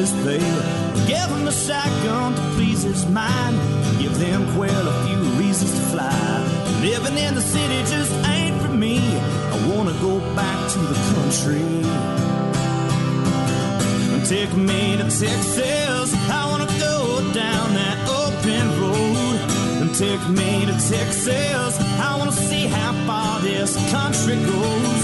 Corpus Give him a shotgun to please his mind. Give them quail a few reasons to fly. Living in the city just ain't for me. I wanna go back to the country. Take me to Texas. I wanna go down that open road. And take me to Texas. I wanna see how far this country goes.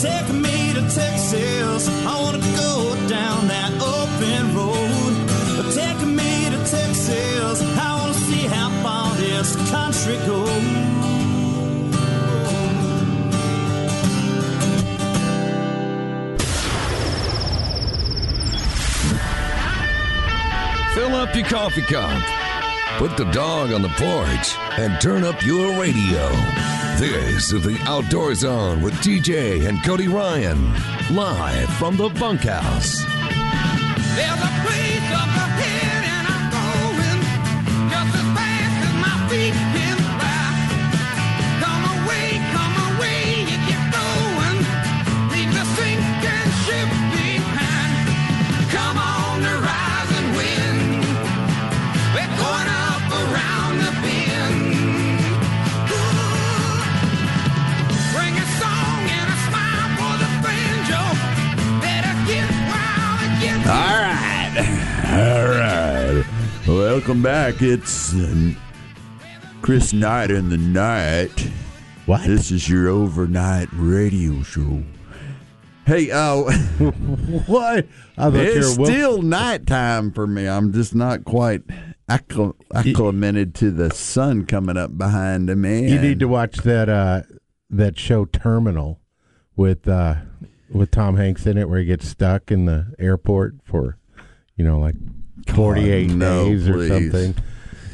Take me to Texas. I wanna go down that open road. Take me to Texas. I wanna see how far this country goes. Fill up your coffee cup. Put the dog on the porch and turn up your radio. This is the Outdoor Zone with TJ and Cody Ryan, live from the bunkhouse. There's Welcome back. It's Chris Knight in the night. What? This is your overnight radio show. Hey, uh, what? I thought you it's still nighttime for me. I'm just not quite accl- acclimated to the sun coming up behind me. You need to watch that uh, that show Terminal with uh, with Tom Hanks in it, where he gets stuck in the airport for you know like forty eight oh, no, days or please. something.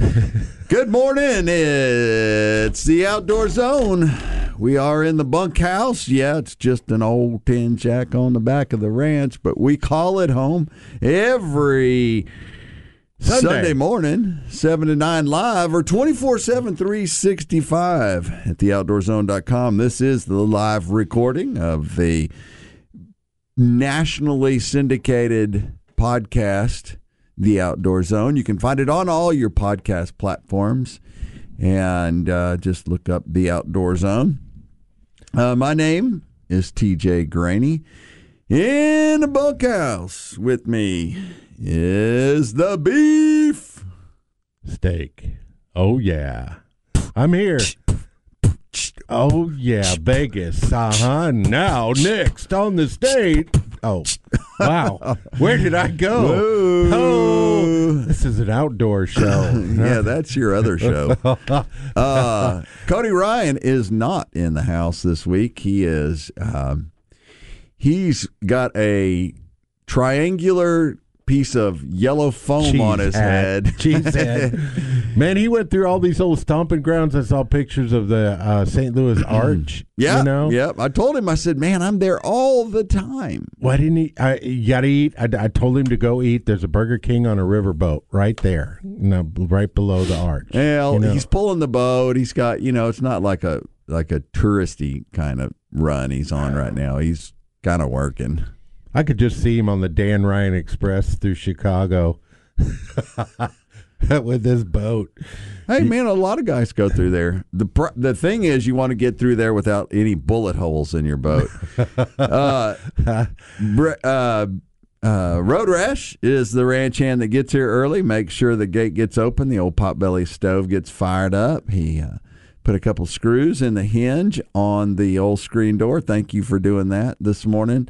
Good morning. It's the Outdoor Zone. We are in the bunkhouse. Yeah, it's just an old tin shack on the back of the ranch, but we call it home every Sunday. Sunday, morning, 7 to 9 live or 24 7 365 at theoutdoorzone.com. This is the live recording of the nationally syndicated podcast, The Outdoor Zone. You can find it on all your podcast platforms and uh, just look up The Outdoor Zone. Uh, my name is TJ Graney. In the bunkhouse with me is the beef. Steak. Oh yeah, I'm here. Oh yeah, Vegas. Uh huh. Now next on the state. Oh, wow. Where did I go? Whoa. Oh, this is an outdoor show. yeah, that's your other show. Uh, Cody Ryan is not in the house this week. He is. Um, he's got a triangular piece of yellow foam Cheese on his head. Cheese head. Man, he went through all these old stomping grounds. I saw pictures of the uh, St. Louis Arch. Yeah, you know. yep. I told him. I said, "Man, I'm there all the time." Why didn't he? I, you gotta eat. I, I told him to go eat. There's a Burger King on a riverboat right there, you know, right below the arch. Well, you know. he's pulling the boat. He's got, you know, it's not like a like a touristy kind of run he's on right now. He's kind of working. I could just see him on the Dan Ryan Express through Chicago with this boat. Hey man, a lot of guys go through there. the pr- The thing is, you want to get through there without any bullet holes in your boat. uh, br- uh, uh, Road Rash is the ranch hand that gets here early. Makes sure the gate gets open. The old potbelly stove gets fired up. He uh, put a couple screws in the hinge on the old screen door. Thank you for doing that this morning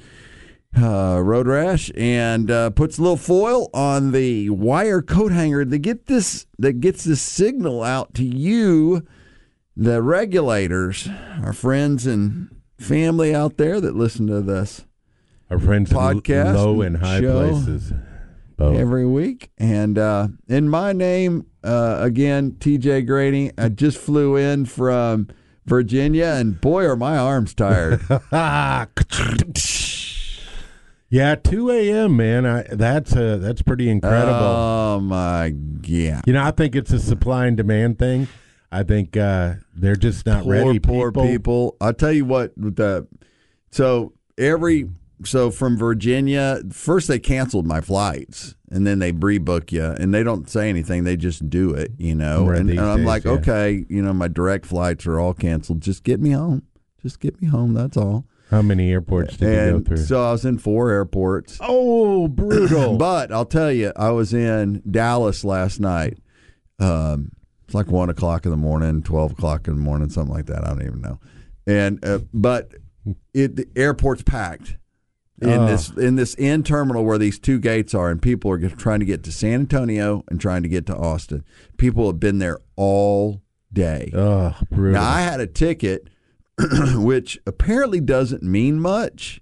uh, road rash and uh, puts a little foil on the wire coat hanger to get this that gets this signal out to you, the regulators, our friends and family out there that listen to this Our friends in Podcast low and high places. Boat. every week. And uh, in my name, uh, again, TJ Grady. I just flew in from Virginia, and boy, are my arms tired. yeah, two a.m. Man, I, that's uh, that's pretty incredible. oh my god! You know, I think it's a supply and demand thing. I think uh, they're just not poor, ready. poor people. I'll tell you what. The so every so from Virginia, first they canceled my flights, and then they rebook you, and they don't say anything. They just do it, you know. Right, and, and I'm days, like, yeah. okay, you know, my direct flights are all canceled. Just get me home. Just get me home. That's all. How many airports did you go through? so I was in four airports. oh, brutal! But I'll tell you, I was in Dallas last night. Um, it's like one o'clock in the morning, twelve o'clock in the morning, something like that. I don't even know. And uh, but it the airport's packed in Oh. this in this end terminal where these two gates are, and people are trying to get to San Antonio and trying to get to Austin. People have been there all day. oh, brutal. Now I had a ticket, which apparently doesn't mean much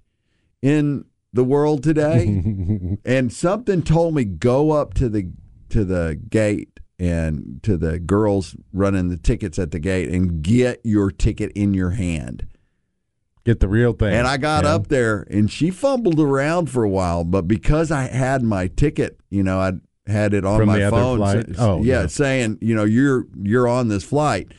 in the world today. and something told me go up to the to the gate and to the girls running the tickets at the gate and get your ticket in your hand. Get the real thing. And I got yeah. up there and she fumbled around for a while, but because I had my ticket, you know, I had it on From my phone. Oh, yeah, yeah. saying, you know, you're you're on this flight.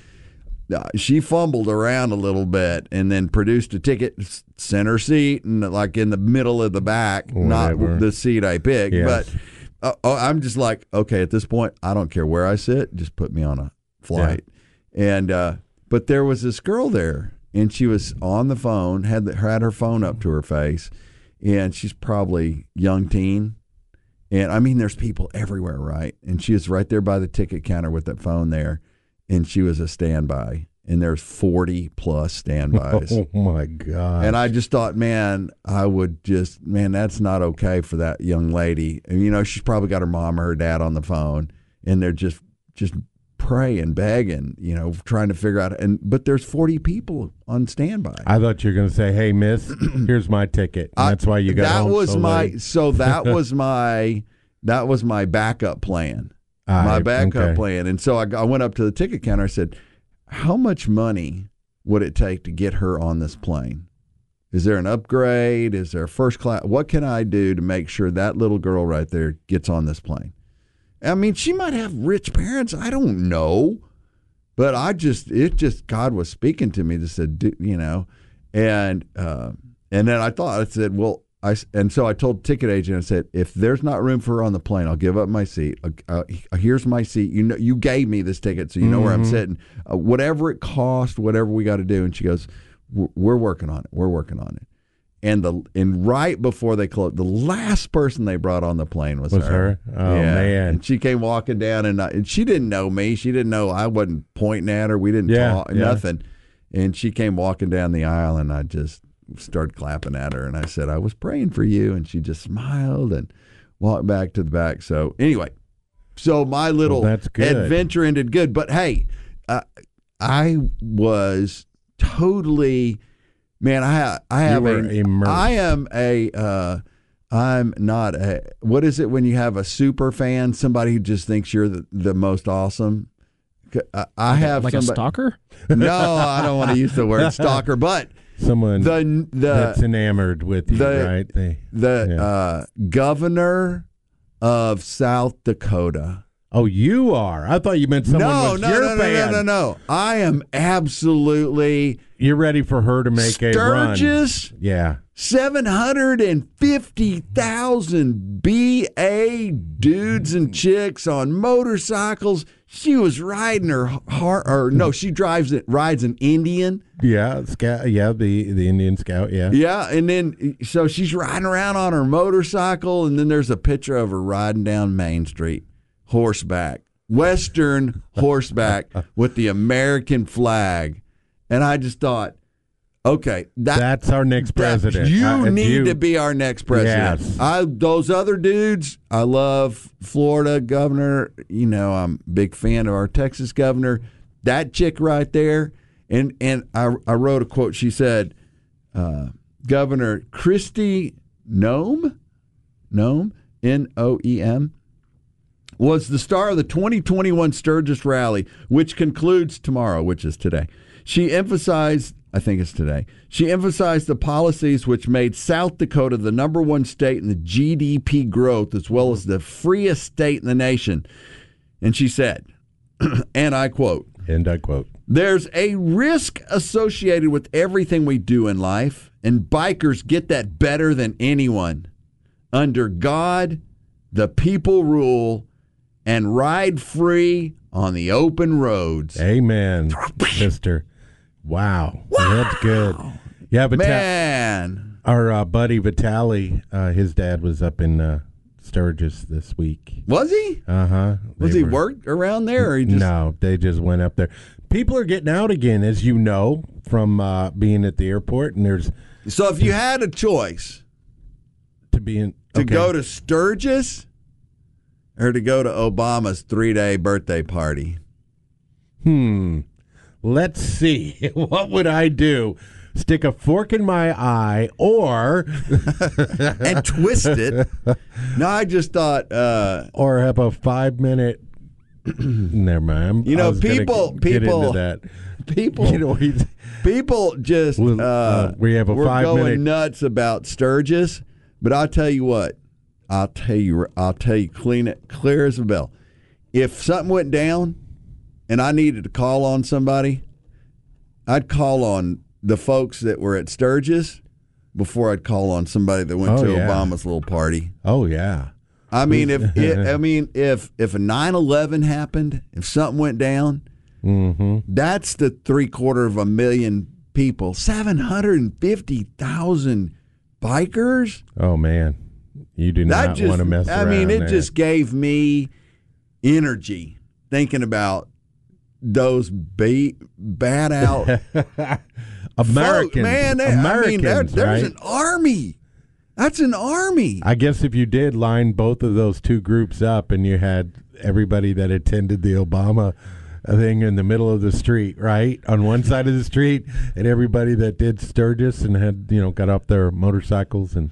Uh, she fumbled around a little bit and then produced a ticket, center seat, and like in the middle of the back, Whatever. not the seat I picked. Yes. But uh, oh, I'm just like, okay, at this point, I don't care where I sit, just put me on a flight. And uh, but there was this girl there, and she was on the phone, had the, had her phone up to her face, and she's probably young teen. And I mean, there's people everywhere, right? And she was right there by the ticket counter with that phone there, and she was a standby. And there's 40 plus standbys. Oh my god! And I just thought, man, I would just, man, that's not okay for that young lady. And, you know, she's probably got her mom or her dad on the phone, and they're just, just praying, begging, you know, trying to figure out. And but there's 40 people on standby. I thought you were going to say, "Hey, Miss, here's my ticket." And I- that's why you got that was so my late. so that was my that was my backup plan. My backup okay. plan. And so I, I went up to the ticket counter. I said, "How much money would it take to get her on this plane? Is there an upgrade? Is there a first class? What can I do to make sure that little girl right there gets on this plane?" I mean, she might have rich parents. I don't know, but I just it just God was speaking to me to said, you know, and uh, and then I thought I said, well, I and so I told the ticket agent I said, if there's not room for her on the plane, I'll give up my seat. Uh, uh, here's my seat. You know, you gave me this ticket, so you know where I'm sitting. Uh, whatever it cost, whatever we got to do. And she goes, "We're- working on it. We're working on it. And the and right before they closed, the last person they brought on the plane was, Was her? Oh, man. And she came walking down, and, I, and she didn't know me. She didn't know I wasn't pointing at her. We didn't Yeah, talk yeah. nothing. And she came walking down the aisle, and I just started clapping at her, and I said, "I was praying for you," and she just smiled and walked back to the back. So anyway, so my little Well, that's good. adventure ended good. But hey, uh, I was totally man. I ha- I You have were a immersed. I am a uh, I'm not a what is it when you have a super fan, somebody who just thinks you're the, the most awesome. I, I have like a stalker. No, I don't want to use the word stalker, but Someone the that's enamored with you, the- right? They, the Yeah. uh, governor of South Dakota. oh, you are. I thought you meant someone no, was no, your no, no, fan. no, no, no. I am absolutely You're ready for her to make a run. Sturgis. Yeah. 750,000 BA dudes and chicks on motorcycles. She was riding her heart, or no, she drives it, rides an Indian. Yeah, scout. Yeah, the the Indian scout. Yeah, Yeah, and then so she's riding around on her motorcycle, and then there's a picture of her riding down Main Street, horseback, Western horseback with the American flag. And I just thought, okay, that, that's our next president. you Uh, need you- to be our next president. Yes. I those other dudes, I love Florida governor. You know, I'm a big fan of our Texas governor. That chick right there, and and I I wrote a quote. She said, uh, Governor Kristi Noem, Noem, N O E M, was the star of the 2021 Sturgis rally, which concludes tomorrow, which is today. She emphasized, I think it's today, she emphasized the policies which made South Dakota the number one state in the GDP growth, as well as the freest state in the nation. And she said, and I quote, and I quote, There's a risk associated with everything we do in life, and bikers get that better than anyone. Under God, the people rule, and ride free on the open roads. Amen, sister. Wow, that's good. Yeah, but Man, our uh, buddy Vitali, uh, his dad was up in uh, Sturgis this week. was he? Uh huh. Was he worked around there, or he just? no, they just went up there. People are getting out again, as you know from uh, being at the airport, and there's So if you had a choice to be in to okay. go to Sturgis or to go to Obama's three-day birthday party, Hmm. Let's see. what would I do? Stick a fork in my eye, or and twist it. No, I just thought. Uh, or have a five minute. Never mind. You know, people- people- that. people, You know, people just uh, uh, we have a we're five going minute- nuts about Sturgis, but I'll tell you what. I'll tell you. I'll tell you clean it clear as a bell. If something went down, and I needed to call on somebody, I'd call on the folks that were at Sturgis before I'd call on somebody that went Oh, to yeah. Obama's little party. oh yeah. I mean, if it, I mean if if a 9-11 happened, if something went down, Mm-hmm. that's the three quarter of a million people, seven hundred and fifty thousand bikers. Oh man, you do not just, want to mess I mean, it there. just gave me energy thinking about those be, bad out Americans, folk. Man, they- Americans, I mean, there- there's right? an army. That's an army. I guess if you did line both of those two groups up and you had everybody that attended the Obama thing in the middle of the street, right? On one side of the street, and everybody that did Sturgis and had, you know, got off their motorcycles and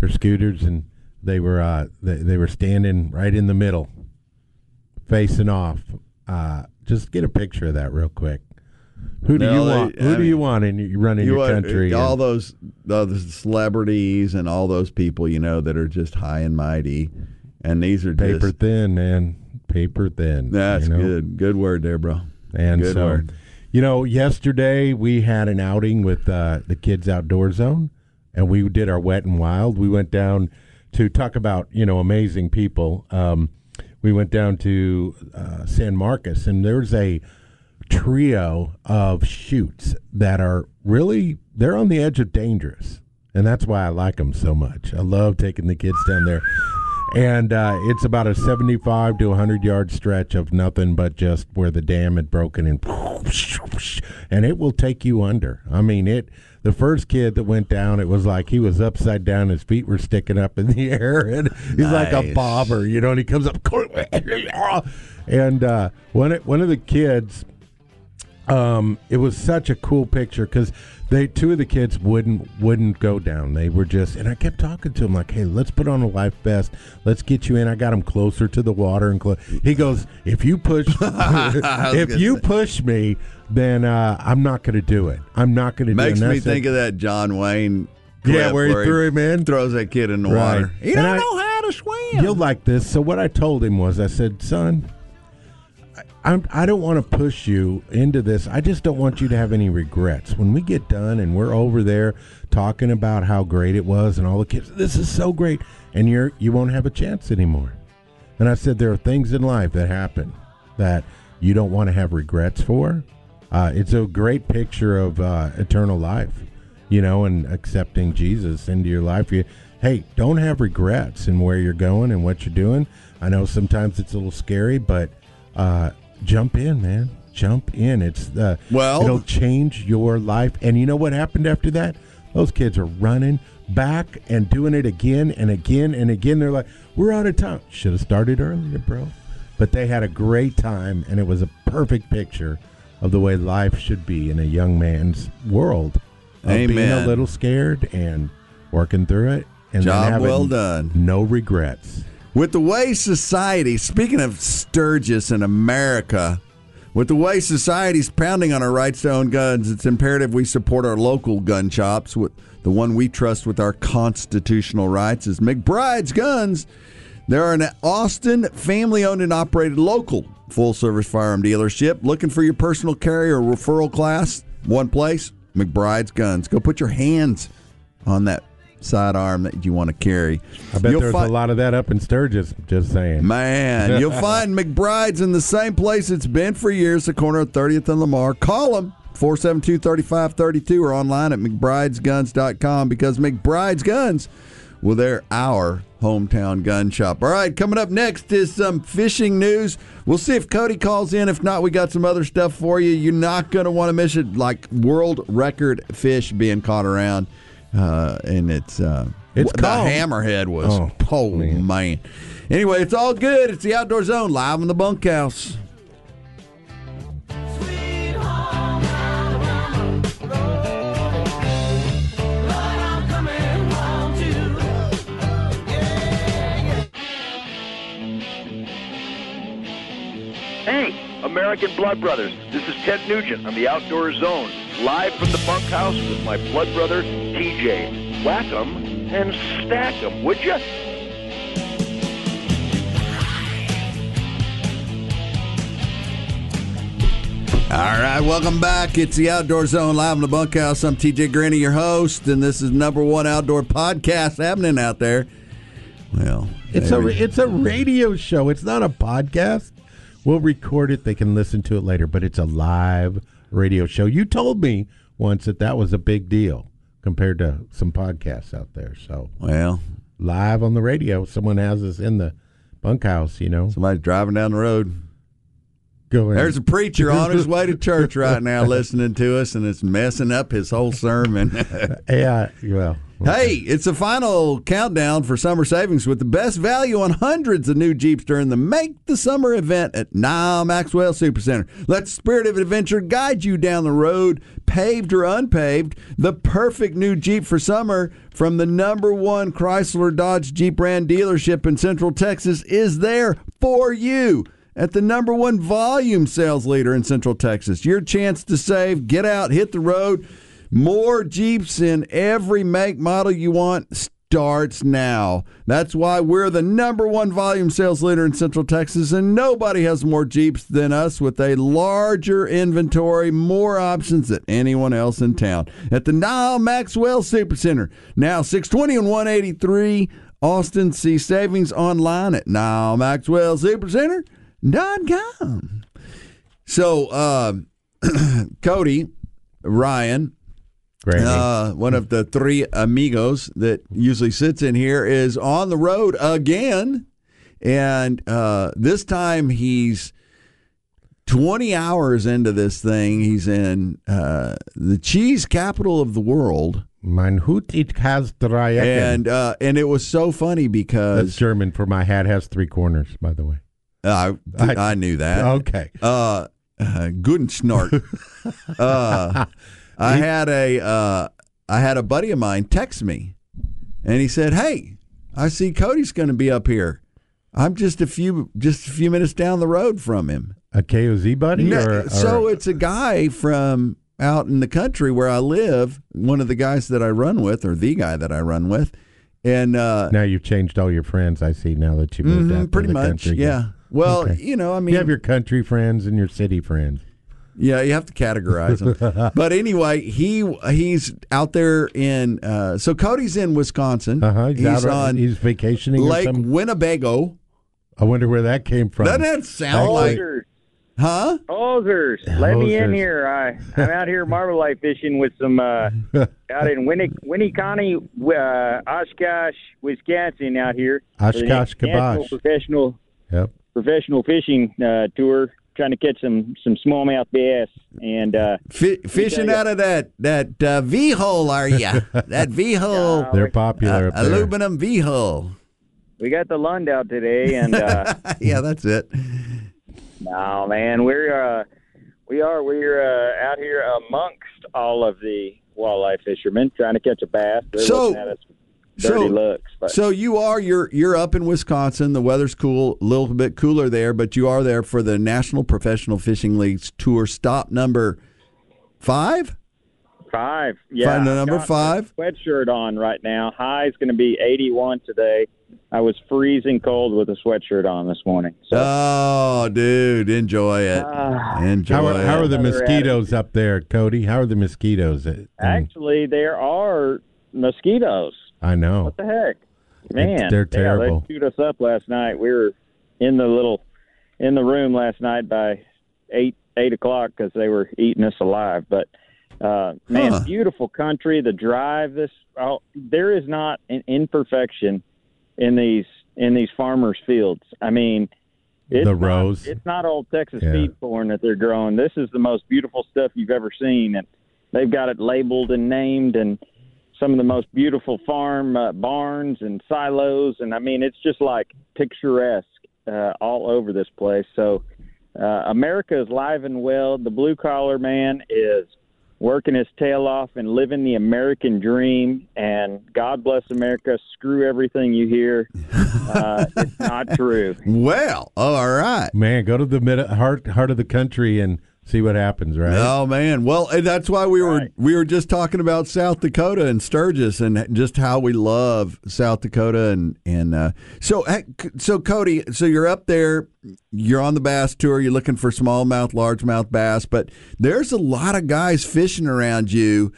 their scooters and they were uh they, they were standing right in the middle facing off. Uh just get a picture of that real quick. Who do No, you they- want? I Who do mean, you want in you running you your want- country? all and- those those celebrities and all those people you know that are just high and mighty, and these are paper just thin, man. Paper thin. that's you know? good. Good word there, bro. And Good so, word. you know, yesterday we had an outing with uh, the Kids Outdoor Zone, and we did our wet and wild. We went down to talk about you know amazing people. Um, we went down to uh, San Marcos, and there's a trio of shoots that are really they're on the edge of dangerous, and that's why I like them so much. I love taking the kids down there. And uh, it's about a 75 to 100 yard stretch of nothing but just where the dam had broken and and it will take you under. I mean, it. The first kid that went down, it was like he was upside down. His feet were sticking up in the air, and he's like a bobber, you know. And he comes up, and uh, one of- one of the kids um, it was such a cool picture because they two of the kids wouldn't wouldn't go down. They were just, and I kept talking to him like, "Hey, let's put on a life vest. Let's get you in." I got him closer to the water, and clo- he goes, "If you push, if you say. push me, then uh, I'm not going to do it. I'm not going to do it." Makes me it. think of that John Wayne. Yeah, where he threw him in. throws that kid in the Right. water. He And don't I- know how to swim. You'll like this. So what I told him was, I said, son, I'm, I don't want to push you into this. I just don't want you to have any regrets. When we get done and we're over there talking about how great it was and all the kids, this is so great, and you're you won't have a chance anymore. And I said there are things in life that happen that you don't want to have regrets for. Uh, it's a great picture of uh, eternal life, you know, and accepting Jesus into your life. You, hey, don't have regrets in where you're going and what you're doing. I know sometimes it's a little scary, but uh, jump in, man. Jump in. It's the Well- it'll change your life. And you know what happened after that? Those kids are running back and doing it again and again and again. They're like, "We're out of time. Should have started earlier, bro." But they had a great time, and it was a perfect picture of the way life should be in a young man's world. Of being a little scared and working through it, and Job having well done. No regrets. With the way society, speaking of Sturgis in America, with the way society's pounding on our rights to own guns, it's imperative we support our local gun shops. With the one we trust with our constitutional rights is McBride's Guns. They're an Austin family owned and operated local full service firearm dealership. Looking for your personal carrier referral class? One place, McBride's Guns. Go put your hands on that sidearm that you want to carry. I bet You'll there's fi- a lot of that up in Sturgis. Just saying. Man, you'll find McBride's in the same place it's been for years, the corner of 30th and Lamar. Call them 472 3532 or online at McBride'sGuns.com because McBride's Guns, well, they're our hometown gun shop. All right, coming up next is some fishing news. We'll see if Cody calls in. If not, we got some other stuff for you. You're not going to want to miss it, like world record fish being caught around. Uh, and it's uh, It's the called- hammerhead was Oh, oh, man. man. Anyway, it's all good. It's the Outdoor Zone live in the bunkhouse. Sweet home Alabama, Lord, I'm coming home to you. Yeah, yeah. Hey, American Blood Brothers. This is Ted Nugent on the Outdoor Zone, live from the bunkhouse with my blood brother, TJ. Whack 'em and stack 'em, would you? All right, welcome back. It's the Outdoor Zone live in the bunkhouse. I'm TJ Granny, your host, and this is number one outdoor podcast happening out there. Well, It's a it's a radio show. It's not a podcast. We'll record it. They can listen to it later, but it's a live radio show. You told me once that that was a big deal compared to some podcasts out there. So well, live on the radio, someone has us in the bunkhouse. You know, somebody's driving down the road. going. There's a preacher on his way to church right now listening to us, and it's messing up his whole sermon. yeah. Well, Hey, it's the final countdown for summer savings with the best value on hundreds of new Jeeps during the Make the Summer event at Nyle Maxwell Supercenter. Let the spirit of adventure guide you down the road, paved or unpaved. The perfect new Jeep for summer from the number one Chrysler Dodge Jeep brand dealership in Central Texas is there for you at the number one volume sales leader in Central Texas. Your chance to save, get out, hit the road. More Jeeps in every make model you want starts now. That's why we're the number one volume sales leader in Central Texas, and nobody has more Jeeps than us with a larger inventory, more options than anyone else in town. At the Nyle Maxwell Supercenter, now 620 and 183 Austin. See savings online at NyleMaxwellSupercenter.com. So, uh, Cody, Ryan, Granny. uh, one of the three amigos that usually sits in here is on the road again, and uh, this time he's twenty hours into this thing. He's in uh, the cheese capital of the world, Mein Hut it has drei and uh, and it was so funny because That's German for my hat has three corners. By the way. I, I knew that. Okay. Uh, uh uh, I had a uh, I had a buddy of mine text me, and he said, "Hey, I see Cody's going to be up here. I'm just a few just a few minutes down the road from him." A KOZ buddy? No, or, or- so it's a guy from out in the country where I live. One of the guys that I run with, or the guy that I run with, and uh, now you've changed all your friends. I see now that you moved mhm, out pretty much, country. yeah. Well, Okay. you know, I mean, You have your country friends and your city friends. Yeah, you have to categorize them. but anyway, he he's out there in uh, so Cody's in Wisconsin. Uh huh. He's, He's, on He's vacationing. or Lake something? Winnebago. I wonder where that came from. Doesn't that sound like Hosers, huh? hosers, let me in here. I, I'm out here marble light fishing with some uh, out in Winnie, Winnie County, uh, Oshkosh, Wisconsin. Out here, Oshkosh National Kabosh. professional Yep. professional fishing uh, tour, trying to catch some some smallmouth bass. And uh, Fi- fishing out of that that uh, V hull, are you that V hull, Yeah. They're popular uh, up there. aluminum V hull. we got the Lund out today. And uh, yeah, that's it. no, man, we're uh, we are we're uh, out here amongst all of the walleye fishermen trying to catch a bass. They're So- looking at us dirty so- looks. But So you are you're you're up in Wisconsin. The weather's cool, a little bit cooler there, but you are there for the National Professional Fishing League's tour stop number five. Five. Yeah. Find the number five? Sweatshirt on right now. High is going to be 81 today. I was freezing cold with a sweatshirt on this morning. So Oh, dude, enjoy it. Ah. enjoy How are, it. how are the mosquitoes up there, Cody? How are the mosquitoes? Actually, there are mosquitoes. I know. What the heck, man? they're Yeah, terrible. they chewed us up last night. We were in the little in the room last night by eight eight o'clock because they were eating us alive. But uh, man, Huh. beautiful country. The drive. This oh, there is not an imperfection in these in these farmers' fields. I mean. It's The not- rows. It's not old Texas Yeah. feed corn that they're growing. This is the most beautiful stuff you've ever seen, and they've got it labeled and named, and some of the most beautiful farm uh, barns and silos, and I mean it's just like picturesque uh, all over this place. So uh, America is live and well. The blue collar man is working his tail off and living the American dream. And God bless America. Screw everything you hear. Uh, it's not true. Well, all right. Man, go to the mid- heart heart of the country and see what happens, right? Oh man, well and that's why we were we were just talking about South Dakota and Sturgis and just how we love South Dakota and and uh, so so Cody, so you're up there, you're on the bass tour, you're looking for smallmouth, largemouth bass, but there's a lot of guys fishing around you.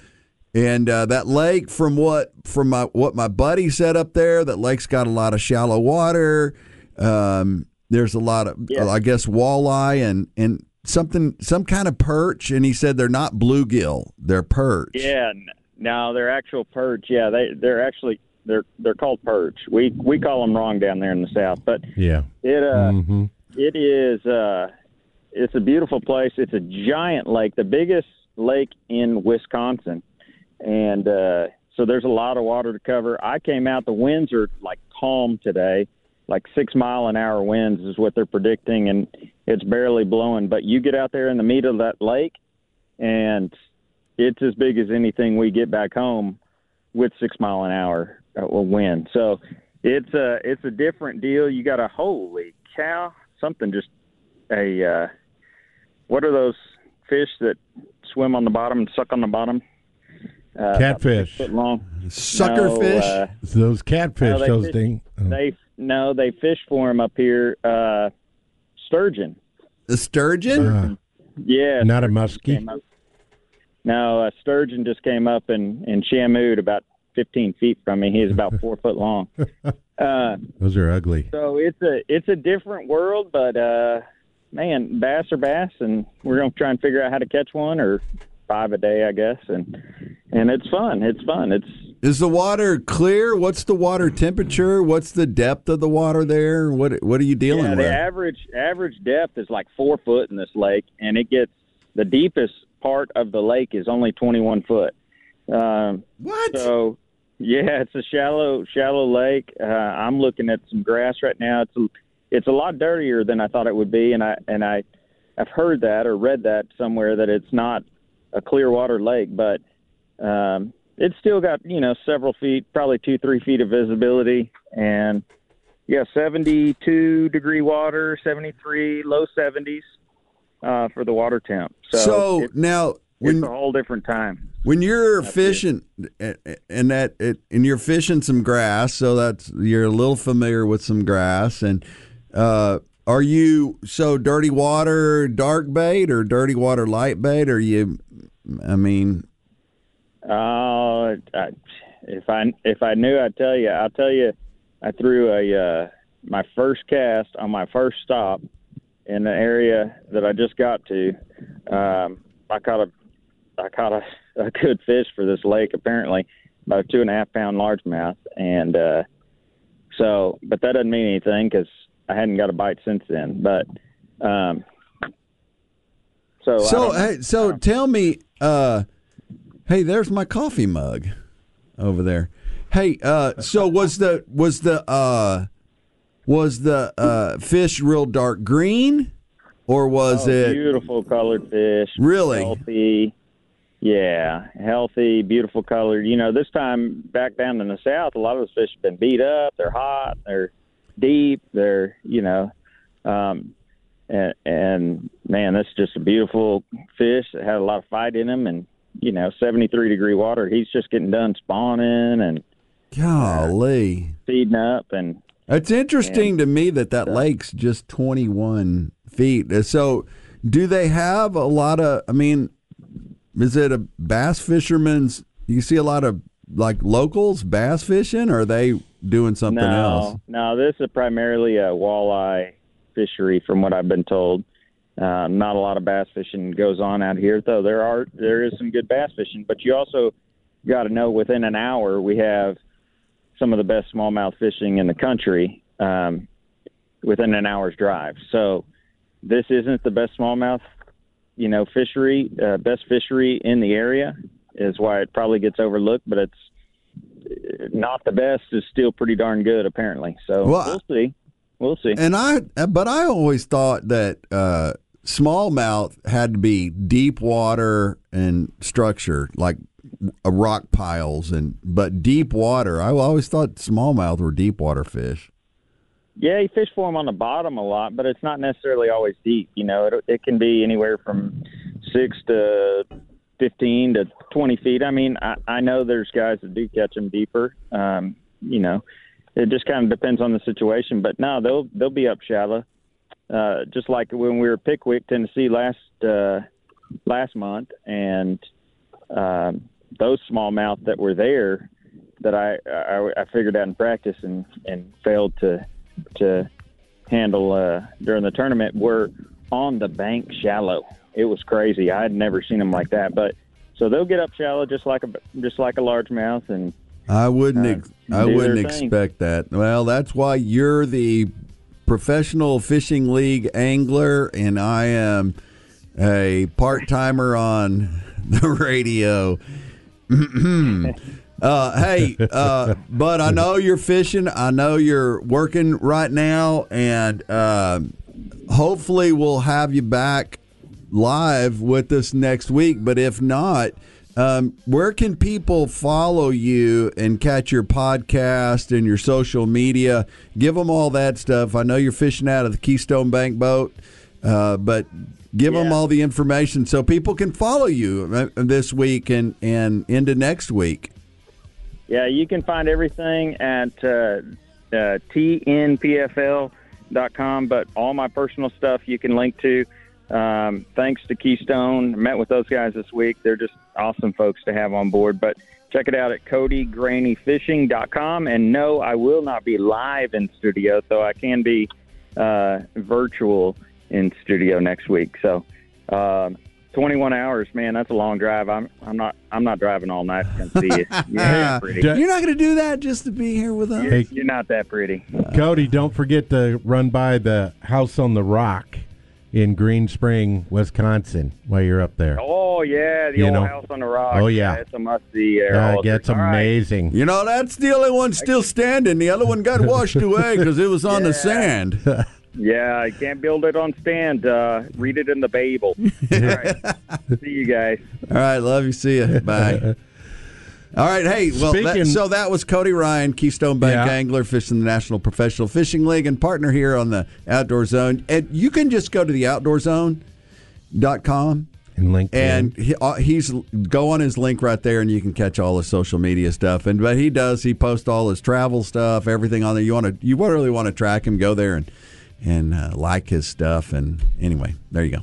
And uh, that lake, from what from my what my buddy said up there, that lake's got a lot of shallow water. Um, there's a lot of. I guess, walleye and and something some kind of perch. And he said they're not bluegill, they're perch. Yeah, no, they're actual perch. Yeah, they they're actually they're they're called perch. We we call them wrong down there in the south, but Yeah. it uh hmm it is uh it's a beautiful place. It's a giant lake, the biggest lake in Wisconsin, and uh so there's a lot of water to cover. I came out. The winds are like calm today, like six mile an hour winds is what they're predicting, and it's barely blowing. But you get out there in the meat of that lake, and it's as big as anything we get back home with six mile an hour uh, wind. So it's a it's a different deal. You got a holy cow, something just a uh, what are those fish that swim on the bottom and suck on the bottom? Uh, Catfish. long. Suckerfish. No, uh, Those catfish, No, those fish- thing. oh. they no, they fish for them up here. Uh, sturgeon. the sturgeon. Uh, Yeah, not a muskie. No, a sturgeon just came up in in Shamood about 15 feet from me. He's about four foot long. Uh, Those are ugly. so it's a it's a different world, but uh, man, bass are bass, and we're gonna try and figure out how to catch one or five a day, I guess, and and it's fun. It's fun. It's Is the water clear? What's the water temperature? What's the depth of the water there? What what are you dealing yeah, with? the average average depth is like four foot in this lake, and it gets the deepest part of the lake is only 21 foot. Um, what? So, yeah, it's a shallow, shallow lake. Uh, I'm looking at some grass right now. It's a, it's a lot dirtier than I thought it would be, and I and I, I've heard that or read that somewhere that it's not a clear water lake, but um, it's still got you know several feet, probably two, three feet of visibility, and yeah, 72 degree water, 73, low 70s uh, for the water temp. So, So, now when it's a whole different time. when you're fishing and- and that it, and you're fishing some grass, so that's you're a little familiar with some grass and uh are you so dirty water dark bait or dirty water light bait or you I mean Uh, I, if I if I knew, I'd tell you. I'll tell you. I threw a uh, my first cast on my first stop in the area that I just got to. Um, I caught a I caught a, a good fish for this lake. Apparently, about a two and a half pound largemouth, and uh, so. But that doesn't mean anything because I hadn't got a bite since then. But um, so so hey, so tell me uh hey there's my coffee mug over there. Hey uh so was the was the uh was the uh fish real dark green or was Oh, it beautiful colored fish? Really? healthy? Yeah, healthy, beautiful colored. You know, this time back down in the south, a lot of those fish have been beat up. They're hot. They're deep. They're you know, um, and, and man, that's just a beautiful fish that had a lot of fight in them, and you know, 73 degree water. He's just getting done spawning and Golly. feeding up. And It's interesting to me that that lake's just 21 feet. Uh, So, do they have a lot of, I mean, is it a bass fisherman's, you see a lot of like locals bass fishing, or are they doing something no, else? no, this is primarily a walleye fishery, from what I've been told. Uh, not a lot of bass fishing goes on out here, though. There are there is some good bass fishing, but you also got to know within an hour we have some of the best smallmouth fishing in the country um, within an hour's drive. So this isn't the best smallmouth, you know, fishery, uh, best fishery in the area is why it probably gets overlooked, but it's not the best is still pretty darn good apparently. So Well, we'll see. We'll see. And I, but I always thought that uh, smallmouth had to be deep water and structure, like uh, rock piles, and but deep water. I always thought smallmouth were deep water fish. Yeah, you fish for them on the bottom a lot, but it's not necessarily always deep. You know, it, it can be anywhere from six to fifteen to twenty feet. I mean, I, I know there's guys that do catch them deeper. Um, you know, it just kind of depends on the situation. But no, they'll they'll be up shallow. Uh, just like when we were Pickwick, Tennessee last uh, last month, and um, those smallmouth that were there that I, I I figured out in practice and and failed to to handle uh, during the tournament were on the bank shallow. It was crazy. I had never seen them like that. But so they'll get up shallow just like a just like a largemouth, and I wouldn't. ex- I wouldn't expect that. Well, that's why you're the professional fishing league angler, and I am a part timer on the radio. uh, hey, uh, but I know you're fishing. I know you're working right now, and uh, hopefully we'll have you back live with us next week. But if not, um, where can people follow you and catch your podcast and your social media? Give them all that stuff. I know you're fishing out of the Keystone Bank boat, uh, but give them all the information so people can follow you uh, this week and, and into next week. Yeah, you can find everything at uh, uh, tnpfl.com, but all my personal stuff you can link to. Um, thanks to Keystone. Met with those guys this week. They're just awesome folks to have on board. But check it out at codygrannyfishing.com. And no, I will not be live in studio, though I can be uh, virtual in studio next week. So, um, 21 hours, man, that's a long drive. I'm I'm not I'm not driving all night to come see you. Yeah, pretty. Yeah. You're not going to do that just to be here with us? You're, you're not that pretty. Cody, don't forget to run by the House on the Rock in Green Spring, Wisconsin, while you're up there. Oh yeah, the You old know. house on the rock. Oh, yeah. it's a must see. there. Yeah, it's all right. amazing. You know, that's the only one still standing. The other one got washed away because it was on the sand. Yeah, you can't build it on stand. Uh, read it in the Bible. all right, see you guys. All right, love you. See you. Bye. All right, hey, well, that, so that was Cody Ryan, Keystone Bank Yeah. Angler, fishing the National Professional Fishing League, and partner here on the Outdoor Zone. And you can just go to the outdoorzone.com And LinkedIn. and he, uh, he's go on his link right there, and you can catch all his social media stuff. And but he does he posts all his travel stuff, everything on there. You want to you really want to track him, go there and and uh, like his stuff. And anyway, there you go.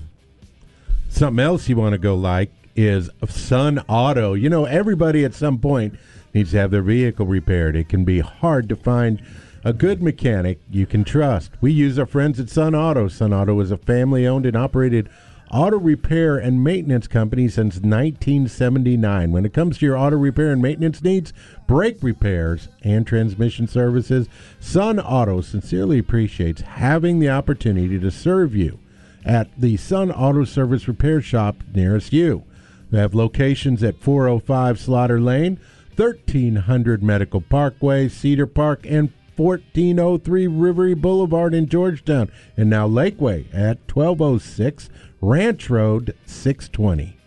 Something else you want to go like is Sun Auto. You know, everybody at some point needs to have their vehicle repaired. It can be hard to find a good mechanic you can trust. We use our friends at Sun Auto. Sun Auto is a family owned and operated auto repair and maintenance company since 1979. When it comes to your auto repair and maintenance needs, brake repairs, and transmission services, Sun Auto sincerely appreciates having the opportunity to serve you at the Sun Auto Service Repair Shop nearest you. They have locations at 405 Slaughter Lane, 1300 Medical Parkway, Cedar Park, and 1403 Rivery Boulevard in Georgetown, and now Lakeway at 1206 Ranch Road 620.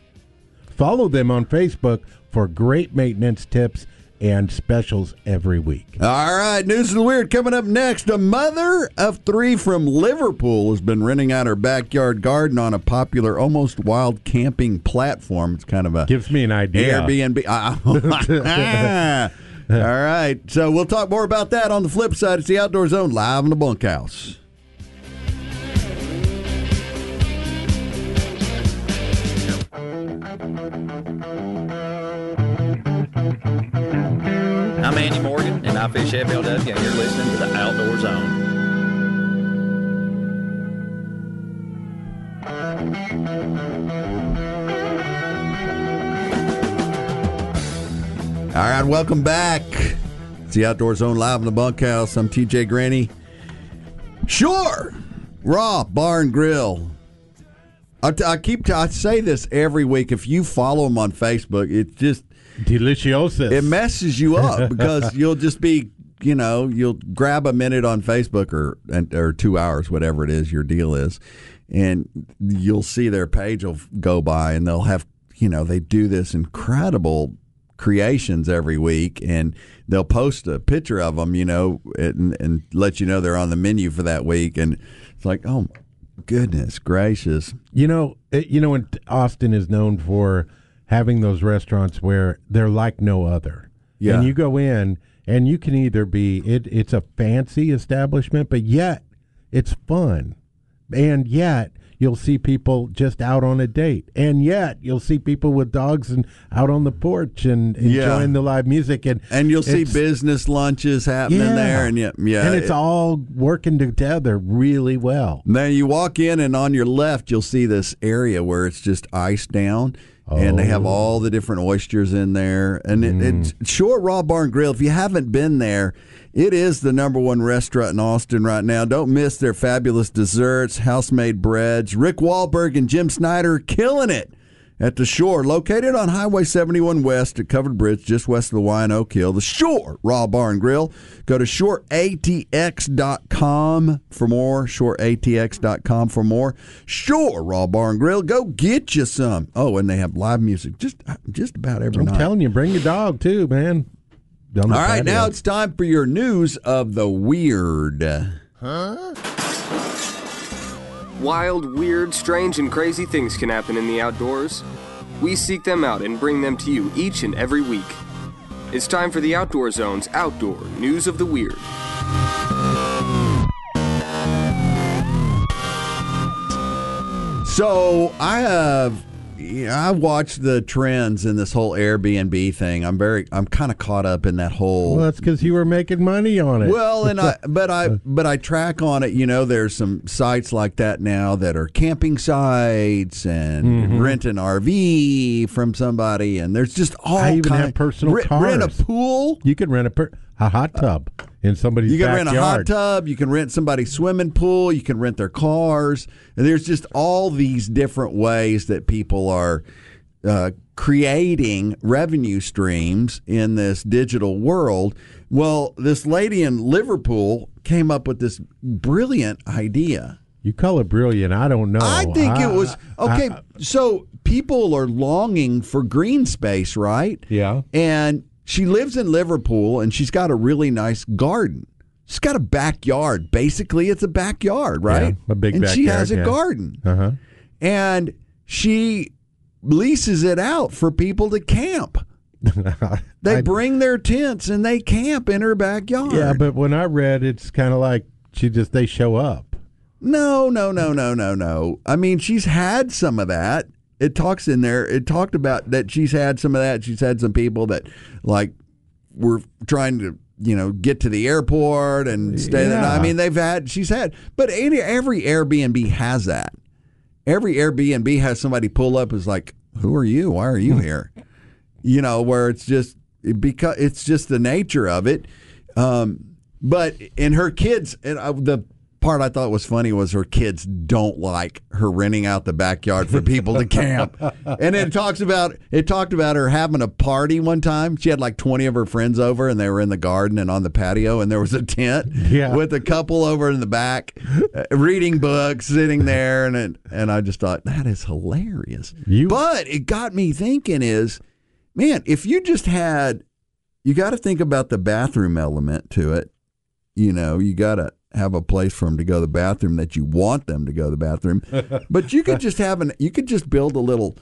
Follow them on Facebook for great maintenance tips and specials every week. All right, news of the weird coming up next. A mother of three from Liverpool has been renting out her backyard garden on a popular, almost wild camping platform. It's kind of a Gives me an idea. Airbnb. Ah. All right, so we'll talk more about that on the flip side. It's the Outdoor Zone live in the bunkhouse. I'm Andy Morgan, and I fish FLW, and you're listening to the Outdoor Zone. All right, welcome back. It's the Outdoor Zone live in the bunkhouse. I'm TJ Graney. Shore, Raw Bar and Grill. I, I keep I say this every week. If you follow them on Facebook, it's just Deliciosus. it messes you up because you'll just be you know you'll grab a minute on Facebook or or two hours whatever it is your deal is, and you'll see their page will go by and they'll have you know they do this incredible creations every week and they'll post a picture of them you know and, and let you know they're on the menu for that week and it's like oh goodness gracious You know, it, you know, and Austin is known for having those restaurants where they're like no other. Yeah. And you go in, and you can either be it. It's a fancy establishment, but yet it's fun, and yet you'll see people just out on a date, and yet you'll see people with dogs and out on the porch and Yeah. enjoying the live music, and and you'll see business lunches happening Yeah. there and yeah yeah and it's it- all working together really well. Now you walk in, and on your left, you'll see this area where it's just iced down, and they have all oh. the different oysters in there. And it, it's mm. Shore Raw Bar and Grill. If you haven't been there, it is the number one restaurant in Austin right now. Don't miss their fabulous desserts, house made breads. Rick Wahlberg and Jim Snyder are killing it at the shore, located on Highway 71 West at Covered Bridge, just west of the Y and Oak Hill. The Shore Raw Bar and Grill. Go to shoreatx.com for more. Shoreatx.com for more. Shore Raw Bar and Grill. Go get you some. Oh, and they have live music just just about every I'm night. telling you, bring your dog too, man. On the All right, patio. now it's time for your news of the weird. Huh? Wild, weird, strange, and crazy things can happen in the outdoors. We seek them out and bring them to you each and every week. It's time for the Outdoor Zone's Outdoor News of the Weird. So I have, yeah, I watched the trends in this whole Airbnb thing. I'm very, I'm kind of caught up in that whole. Well, that's because you were making money on it. Well, and I, but I, but I track on it. You know, there's some sites like that now that are camping sites and Mm-hmm. rent an RV from somebody, and there's just all. I even kind have personal rent, Rent a pool. you can rent a, per- a hot tub in somebody's You can backyard. rent a hot tub. You can rent somebody's swimming pool. You can rent their cars. And there's just all these different ways that people are uh, creating revenue streams in this digital world. Well, this lady in Liverpool came up with this brilliant idea. You call it brilliant. I don't know. I think it was okay. I- so people are longing for green space, right? Yeah. And she lives in Liverpool and she's got a really nice garden. She's got a backyard. Basically, it's a backyard, right? Yeah, a big and she backyard, has a yeah. garden. Uh-huh. And she leases it out for people to camp. They I- bring their tents and they camp in her backyard. Yeah, but when I read, it's kind of like she just they show up. No, no, no, no, no, no. I mean, she's had some of that. It talks in there. It talked about that she's had some of that. She's had some people that like were trying to, you know, get to the airport and stay there. I mean, they've had. She's had, but any every Airbnb has that. Every Airbnb has somebody pull up is like, "Who are you? Why are you here?" you know, where it's just it because it's just the nature of it. Um, but in her kids, and I, the part I thought was funny was her kids don't like her renting out the backyard for people to camp. And it talks about it talked about her having a party one time. She had like twenty of her friends over, and they were in the garden and on the patio, and there was a tent Yeah. with a couple over in the back uh, reading books, sitting there, and it, and I just thought that is hilarious. You- but it got me thinking: is man, if you just had you got to think about the bathroom element to it. You know, you got to have a place for them to go to the bathroom that you want them to go to the bathroom. but you could just have an you could just build a little,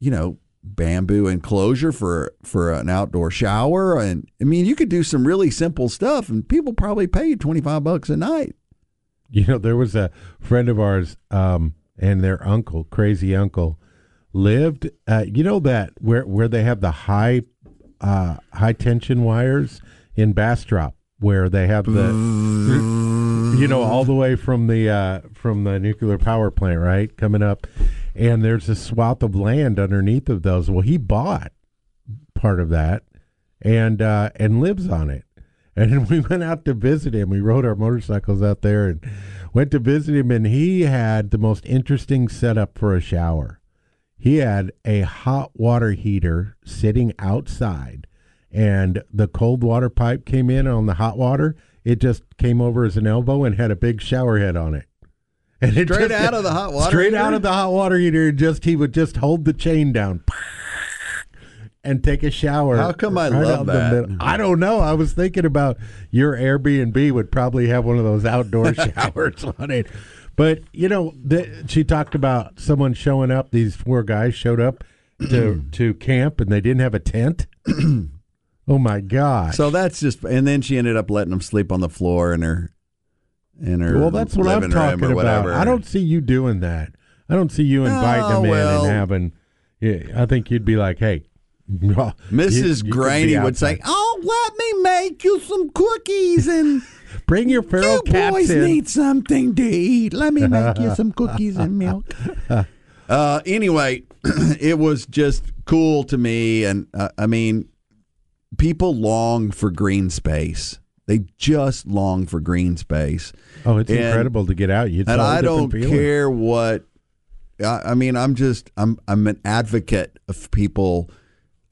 you know, bamboo enclosure for for an outdoor shower and I mean, you could do some really simple stuff and people probably pay you 25 bucks a night. You know, there was a friend of ours, um, and their uncle, crazy uncle, lived. Uh, you know that where where they have the high uh, high tension wires in Bastrop, where they have the, you know, all the way from the uh, from the nuclear power plant, right, coming up, and there's a swath of land underneath of those. Well, he bought part of that and uh, and lives on it. And we went out to visit him. We rode our motorcycles out there and went to visit him. And he had the most interesting setup for a shower. He had a hot water heater sitting outside, and the cold water pipe came in on the hot water. It just came over as an elbow and had a big shower head on it. And it Straight just- out of the hot water Straight heater? out of the hot water heater. Just he would just hold the chain down and take a shower. How come I right love that? I don't know. I was thinking about your Airbnb would probably have one of those outdoor showers on it. But you know, the, she talked about someone showing up. These four guys showed up to to camp, and they didn't have a tent. oh my god! So that's just and then she ended up letting them sleep on the floor in her in her well, that's what I'm talking about. whatever. I don't see you doing that. I don't see you inviting Oh, them in and having. Yeah, I think you'd be like, "Hey, well, you- Mrs. you could Graney would say, "Oh, let me make you some cookies and bring your feral you cats boys in." need something to eat. Let me make you some cookies and milk." Uh, anyway, it was just cool to me, and uh, I mean, people long for green space. They just long for green space. Oh, it's And- incredible to get out. You and I don't care what. I, I mean, I'm just I'm I'm an advocate of people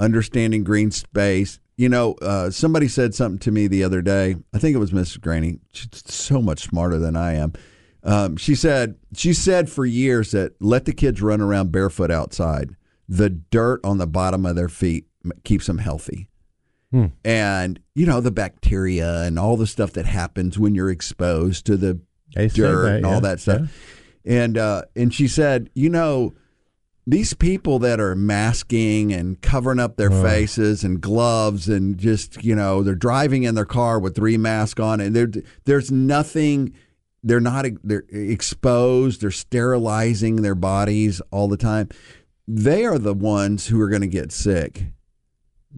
understanding green space. You know, uh, somebody said something to me the other day. I think it was Mrs. Graney. She's so much smarter than I am. Um, she said she said for years that let the kids run around barefoot outside. The dirt on the bottom of their feet keeps them healthy and you know the bacteria and all the stuff that happens when you're exposed to the say dirt that, and all that stuff. And uh, and she said, you know, these people that are masking and covering up their faces and gloves and just you know they're driving in their car with three masks on and there there's nothing. They're not they're exposed. They're sterilizing their bodies all the time. They are the ones who are going to get sick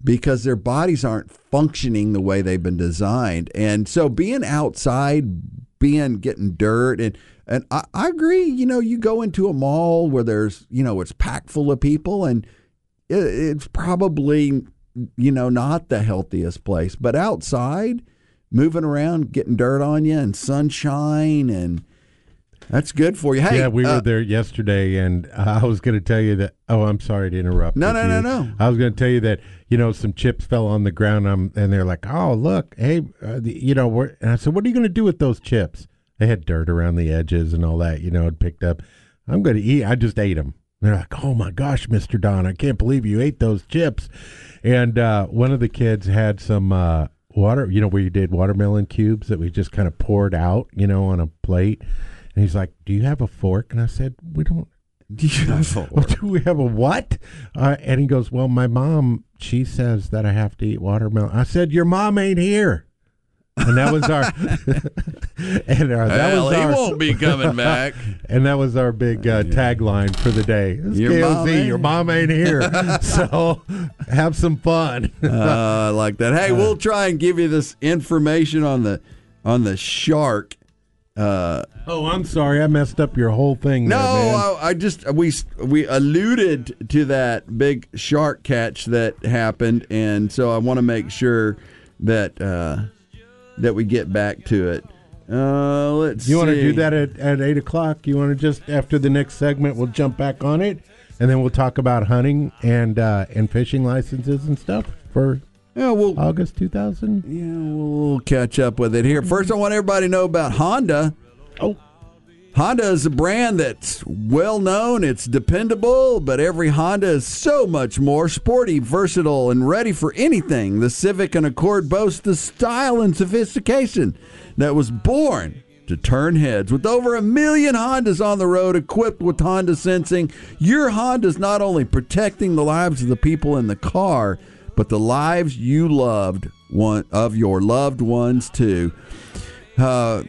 because their bodies aren't functioning the way they've been designed. And so being outside, being getting dirt and and I, I agree, you know, you go into a mall where there's, you know, it's packed full of people and it, it's probably, you know, not the healthiest place. But outside, moving around, getting dirt on you and sunshine and that's good for you. Hey, yeah, we uh, were there yesterday, and I was going to tell you that. Oh, I'm sorry to interrupt. No, no, no, you. no. I was going to tell you that you know some chips fell on the ground, um, and they're like, "Oh, look, hey, uh, the, you know," we're, and I said, "What are you going to do with those chips?" They had dirt around the edges and all that. You know, it picked up. I'm going to eat. I just ate them. They're like, "Oh my gosh, Mister Don, I can't believe you ate those chips." And uh, one of the kids had some uh, water. You know, we did watermelon cubes that we just kind of poured out. You know, on a plate. And he's like, "Do you have a fork?" And I said, "We don't." Do you have a Well, do we have a what? Uh, and he goes, "Well, my mom, she says that I have to eat watermelon." I said, "Your mom ain't here." And that was our, and our, that Well, was he our, won't be coming back. and that was our big uh, tagline for the day. Your KOZ, mom ain't- your mom ain't here, so have some fun. uh, I like that. Hey, we'll try and give you this information on the on the shark. Uh, oh, I'm sorry, I messed up your whole thing. no, there. I, I just we we alluded to that big shark catch that happened, and so I want to make sure that uh, that we get back to it. Uh, let's. You want to do that at, at 8 o'clock? You want to just, after the next segment, we'll jump back on it, and then we'll talk about hunting and uh, and fishing licenses and stuff for Yeah, we'll August 2000? yeah we'll catch up with it here. First, I want everybody to know about Honda. Oh. Honda is a brand that's well known, it's dependable, but every Honda is so much more sporty, versatile, and ready for anything. The Civic and Accord boast the style and sophistication that was born to turn heads. With over a million Hondas on the road equipped with Honda sensing, your Honda is not only protecting the lives of the people in the car, but the lives you loved one of your loved ones too. Uh,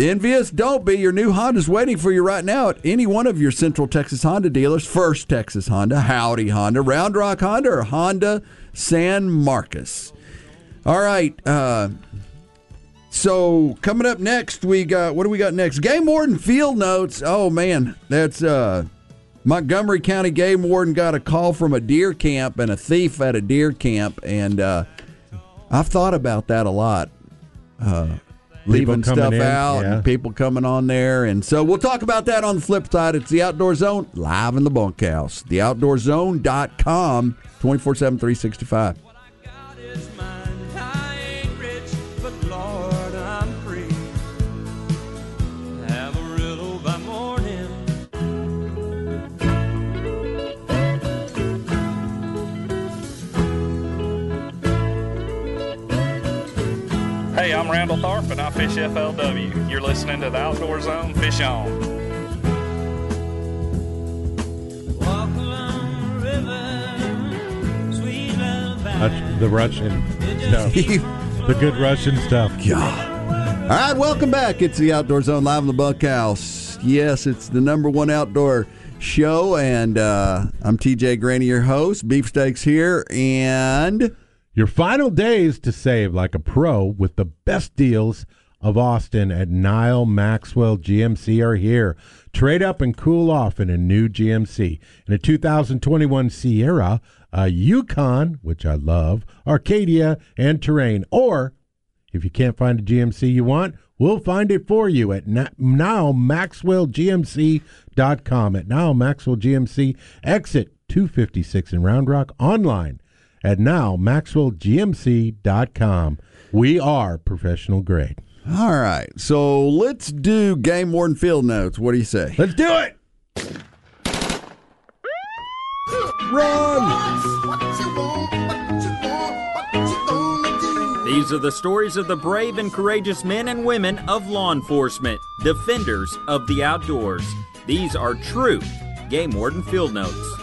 Envious, don't be. Your new Honda's waiting for you right now at any one of your Central Texas Honda dealers. First Texas Honda, Howdy Honda, Round Rock Honda, or Honda San Marcos. All right. Uh, so coming up next, we got what do we got next? Game warden field notes. Oh man, that's uh, Montgomery County game warden got a call from a deer camp and a thief at a deer camp, and uh, I've thought about that a lot. Uh, leaving stuff in, out yeah. and people coming on there. And so we'll talk about that on the flip side. It's the Outdoor Zone live in the bunkhouse. TheOutdoorZone.com 24 7, 365. Randall Tharp and I fish FLW. You're listening to the Outdoor Zone. Fish on. Walk the river. Sweet lullaby. That's the Russian stuff. the good Russian stuff. All right, welcome back. It's the Outdoor Zone live in the bunkhouse. Yes, it's the number one outdoor show, and uh, I'm TJ Graney, your host. Beefsteaks here, and Your final days to save like a pro with the best deals of Austin at Nyle Maxwell GMC are here. Trade up and cool off in a new GMC. In a 2021 Sierra, a Yukon, which I love, Arcadia, and Terrain. Or if you can't find a GMC you want, we'll find it for you at nylemaxwellgmc.com. At Nyle Maxwell GMC, exit 256 in Round Rock, online at nylemaxwellgmc.com. We are professional grade. all right. So let's do game warden field notes. What do you say? Let's do it. Run! These are the stories of the brave and courageous men and women of law enforcement, defenders of the outdoors. These are true Game Warden Field Notes.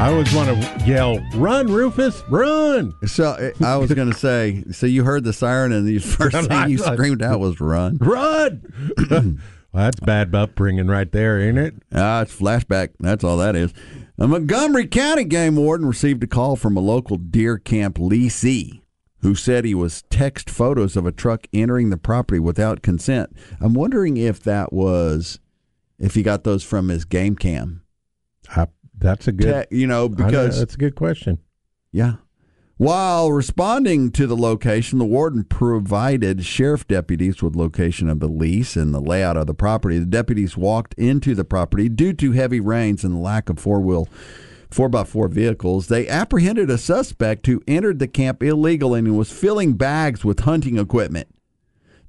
I always want to yell, "Run, Rufus, run!" So I was going to say. So you heard the siren, and the first thing you screamed out was "run." Run! well, that's bad upbringing right there, ain't it? Ah, it's flashback. That's all that is. A Montgomery County game warden received a call from a local deer camp leasee who said he was text photos of a truck entering the property without consent. I'm wondering if that was if he got those from his game cam. I, that's a good. Te- you know, I know, because that's a good question. yeah. While responding to the location, the warden provided sheriff deputies with location of the lease and the layout of the property. The deputies walked into the property due to heavy rains and the lack of four wheel four by four vehicles. They apprehended a suspect who entered the camp illegally and was filling bags with hunting equipment.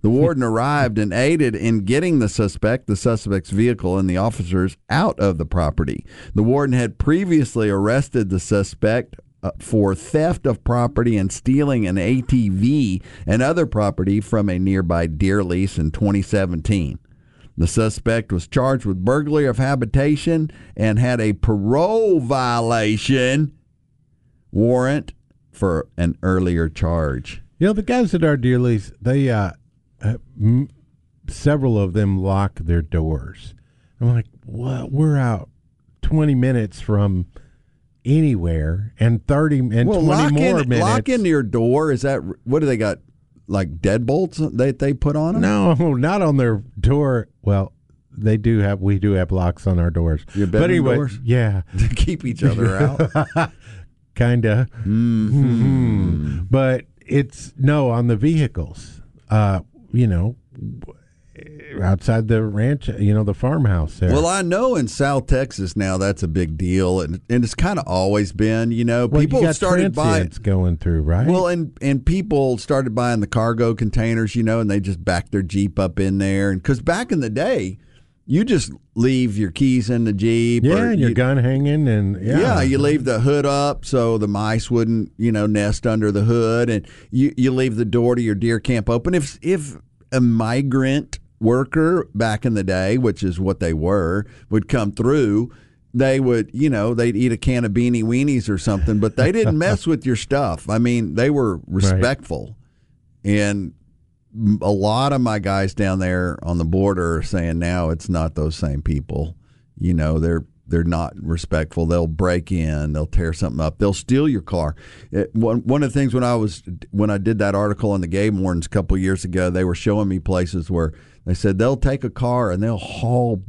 The warden arrived and aided in getting the suspect, the suspect's vehicle, and the officers out of the property. The warden had previously arrested the suspect uh, for theft of property and stealing an ATV and other property from a nearby deer lease in 2017. The suspect was charged with burglary of habitation and had a parole violation warrant for an earlier charge. You know, the guys at our dearlies, they uh, uh m- several of them lock their doors. I'm like, what? We're out 20 minutes from anywhere, and 30 and well, 20 lock more in, minutes. lock into your door. Is that what do they got? Like deadbolts that they put on them? No, not on their door. Well, they do have. We do have locks on our doors. Your but bedroom anyway, doors? yeah, to keep each other out. kinda. Mm-hmm. But it's no on the vehicles. Uh, you know, outside the ranch, you know, the farmhouse there. Well, I know in South Texas now that's a big deal, and and it's kind of always been. You know, Well, people you started buying. going through, right? Well, and and people started buying the cargo containers, you know, and they just backed their Jeep up in there. And because back in the day, you just leave your keys in the Jeep. yeah, and your you, gun hanging, and yeah, Yeah. you leave the hood up so the mice wouldn't, you know, nest under the hood, and you you leave the door to your deer camp open. If if a migrant worker back in the day, which is what they were, would come through. They would, you know, they'd eat a can of beanie weenies or something, but they didn't mess with your stuff. I mean, they were respectful. And a lot of my guys down there on the border are saying now it's not those same people. You know, they're they're not respectful. They'll break in, they'll tear something up, they'll steal your car. It, one one of the things when I was when I did that article on the Game Wardens a couple years ago, they were showing me places where they said they'll take a car and they'll haul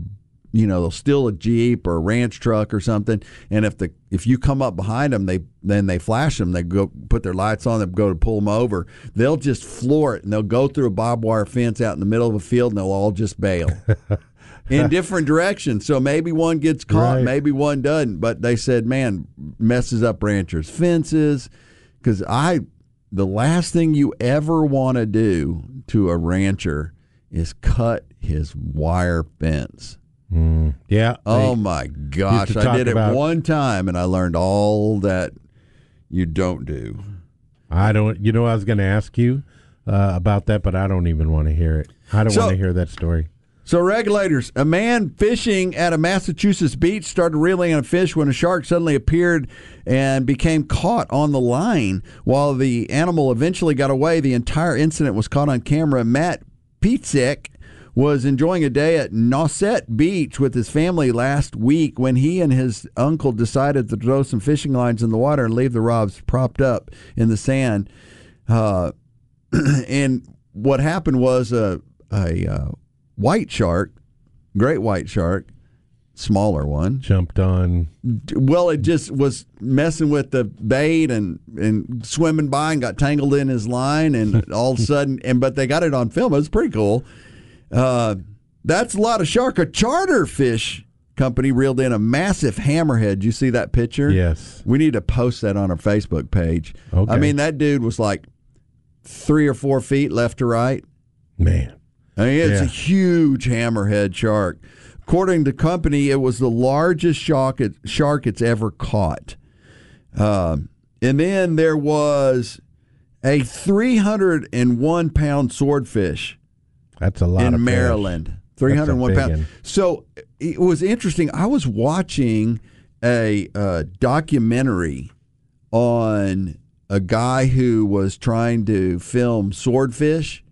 you know they'll steal a jeep or a ranch truck or something and if the if you come up behind them they then they flash them they go put their lights on they go to pull them over. They'll just floor it and they'll go through a barbed wire fence out in the middle of a field and they'll all just bail. In different directions. So maybe one gets caught Right. maybe one doesn't but they said man messes up ranchers fences. Because i the last thing you ever want to do to a rancher is cut his wire fence Mm, yeah. Oh my gosh! I did it one time and I learned all that you don't do. I don't. You know, I was going to ask you uh, about that, but I don't even want to hear it. I don't So- want to hear that story. So, regulators, a man fishing at a Massachusetts beach started reeling in a fish when a shark suddenly appeared and became caught on the line. While the animal eventually got away, the entire incident was caught on camera. Matt Pietzek was enjoying a day at Nauset Beach with his family last week when he and his uncle decided to throw some fishing lines in the water and leave the rods propped up in the sand. Uh, and what happened was a a uh, white shark, great white shark, smaller one. Jumped on. Well, it just was messing with the bait and and swimming by and got tangled in his line, and all of a sudden, and but they got it on film. It was pretty cool. Uh, that's a lot of shark. A charter fish company reeled in a massive hammerhead. You see that picture? Yes. We need to post that on our Facebook page. Okay. I mean, that dude was like three or four feet left to right. Man. I mean, it's Yeah. a huge hammerhead shark. According to the company, it was the largest shark, it, shark it's ever caught. Um, and then there was a 301 pound swordfish That's a lot in. Maryland. 301 pounds. big one. So it was interesting. I was watching a uh, documentary on a guy who was trying to film swordfish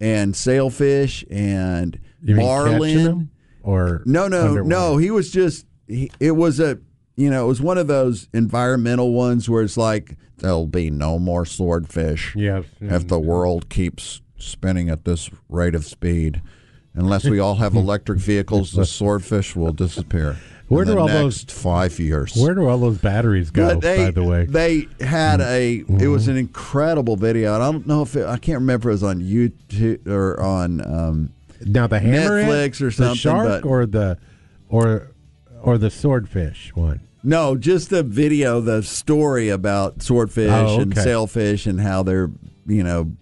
and sailfish and You marlin. Or No, no, underwater? no. He was just. He, it was a. You know, it was one of those environmental ones where it's like there'll be no more swordfish Yeah. if the world keeps spinning at this rate of speed. Unless we all have electric vehicles, the swordfish will disappear. Where in do the all next those- five years? Where do all those batteries go? They, by the way, Mm-hmm. they had a. It was an incredible video. I don't know if it, I can't remember if it was on YouTube or on. Um, now the Netflix or something. the shark but- or the or or the swordfish one. No, just the video, the story about swordfish Oh, and sailfish and how they're, you know,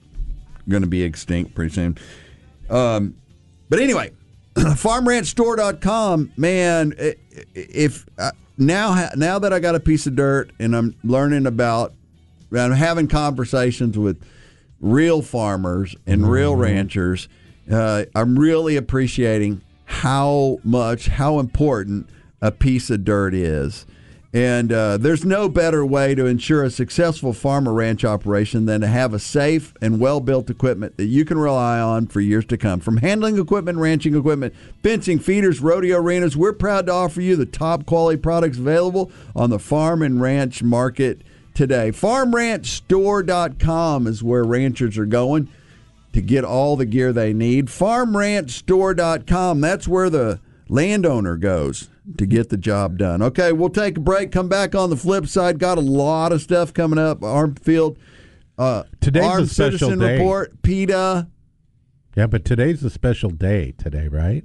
going to be extinct pretty soon. Um, but anyway, farmranchstore.com, man, i- if uh, now now that I got a piece of dirt and I'm learning about I'm having conversations with real farmers and real ranchers, uh, I'm really appreciating how much, how important a piece of dirt is. And uh, there's no better way to ensure a successful farm or ranch operation than to have a safe and well built equipment that you can rely on for years to come. From handling equipment, ranching equipment, fencing, feeders, rodeo arenas, we're proud to offer you the top quality products available on the farm and ranch market today. FarmRanchStore.com is where ranchers are going to get all the gear they need. FarmRanchStore.com, that's where the landowner goes to get the job done. Okay, we'll take a break, come back on the flip side. Got a lot of stuff coming up. Armfield, uh, Today's a Armed special Citizen day. Report, PETA. Yeah, but today's a special day today, right?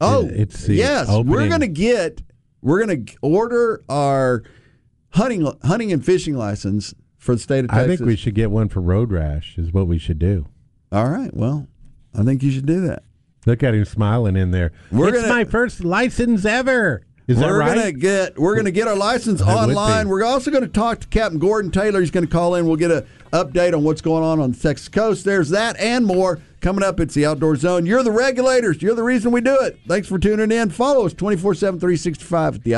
Oh, It- it's yes. We're going to get. We're to order our hunting hunting and fishing license for the state of Texas. I think we should get one for Road Rash. Is what we should do. All right. Well, I think you should do that. Look at him smiling in there. We're it's gonna- my first license ever. Is that we're right? gonna get we're gonna get our license That online. We're also going to talk to Captain Gordon Taylor. He's going to call in. We'll get an update on what's going on on the Texas coast. There's that and more coming up. It's the Outdoor Zone. You're the regulators. You're the reason we do it. Thanks for tuning in. Follow us 24 7 365 at the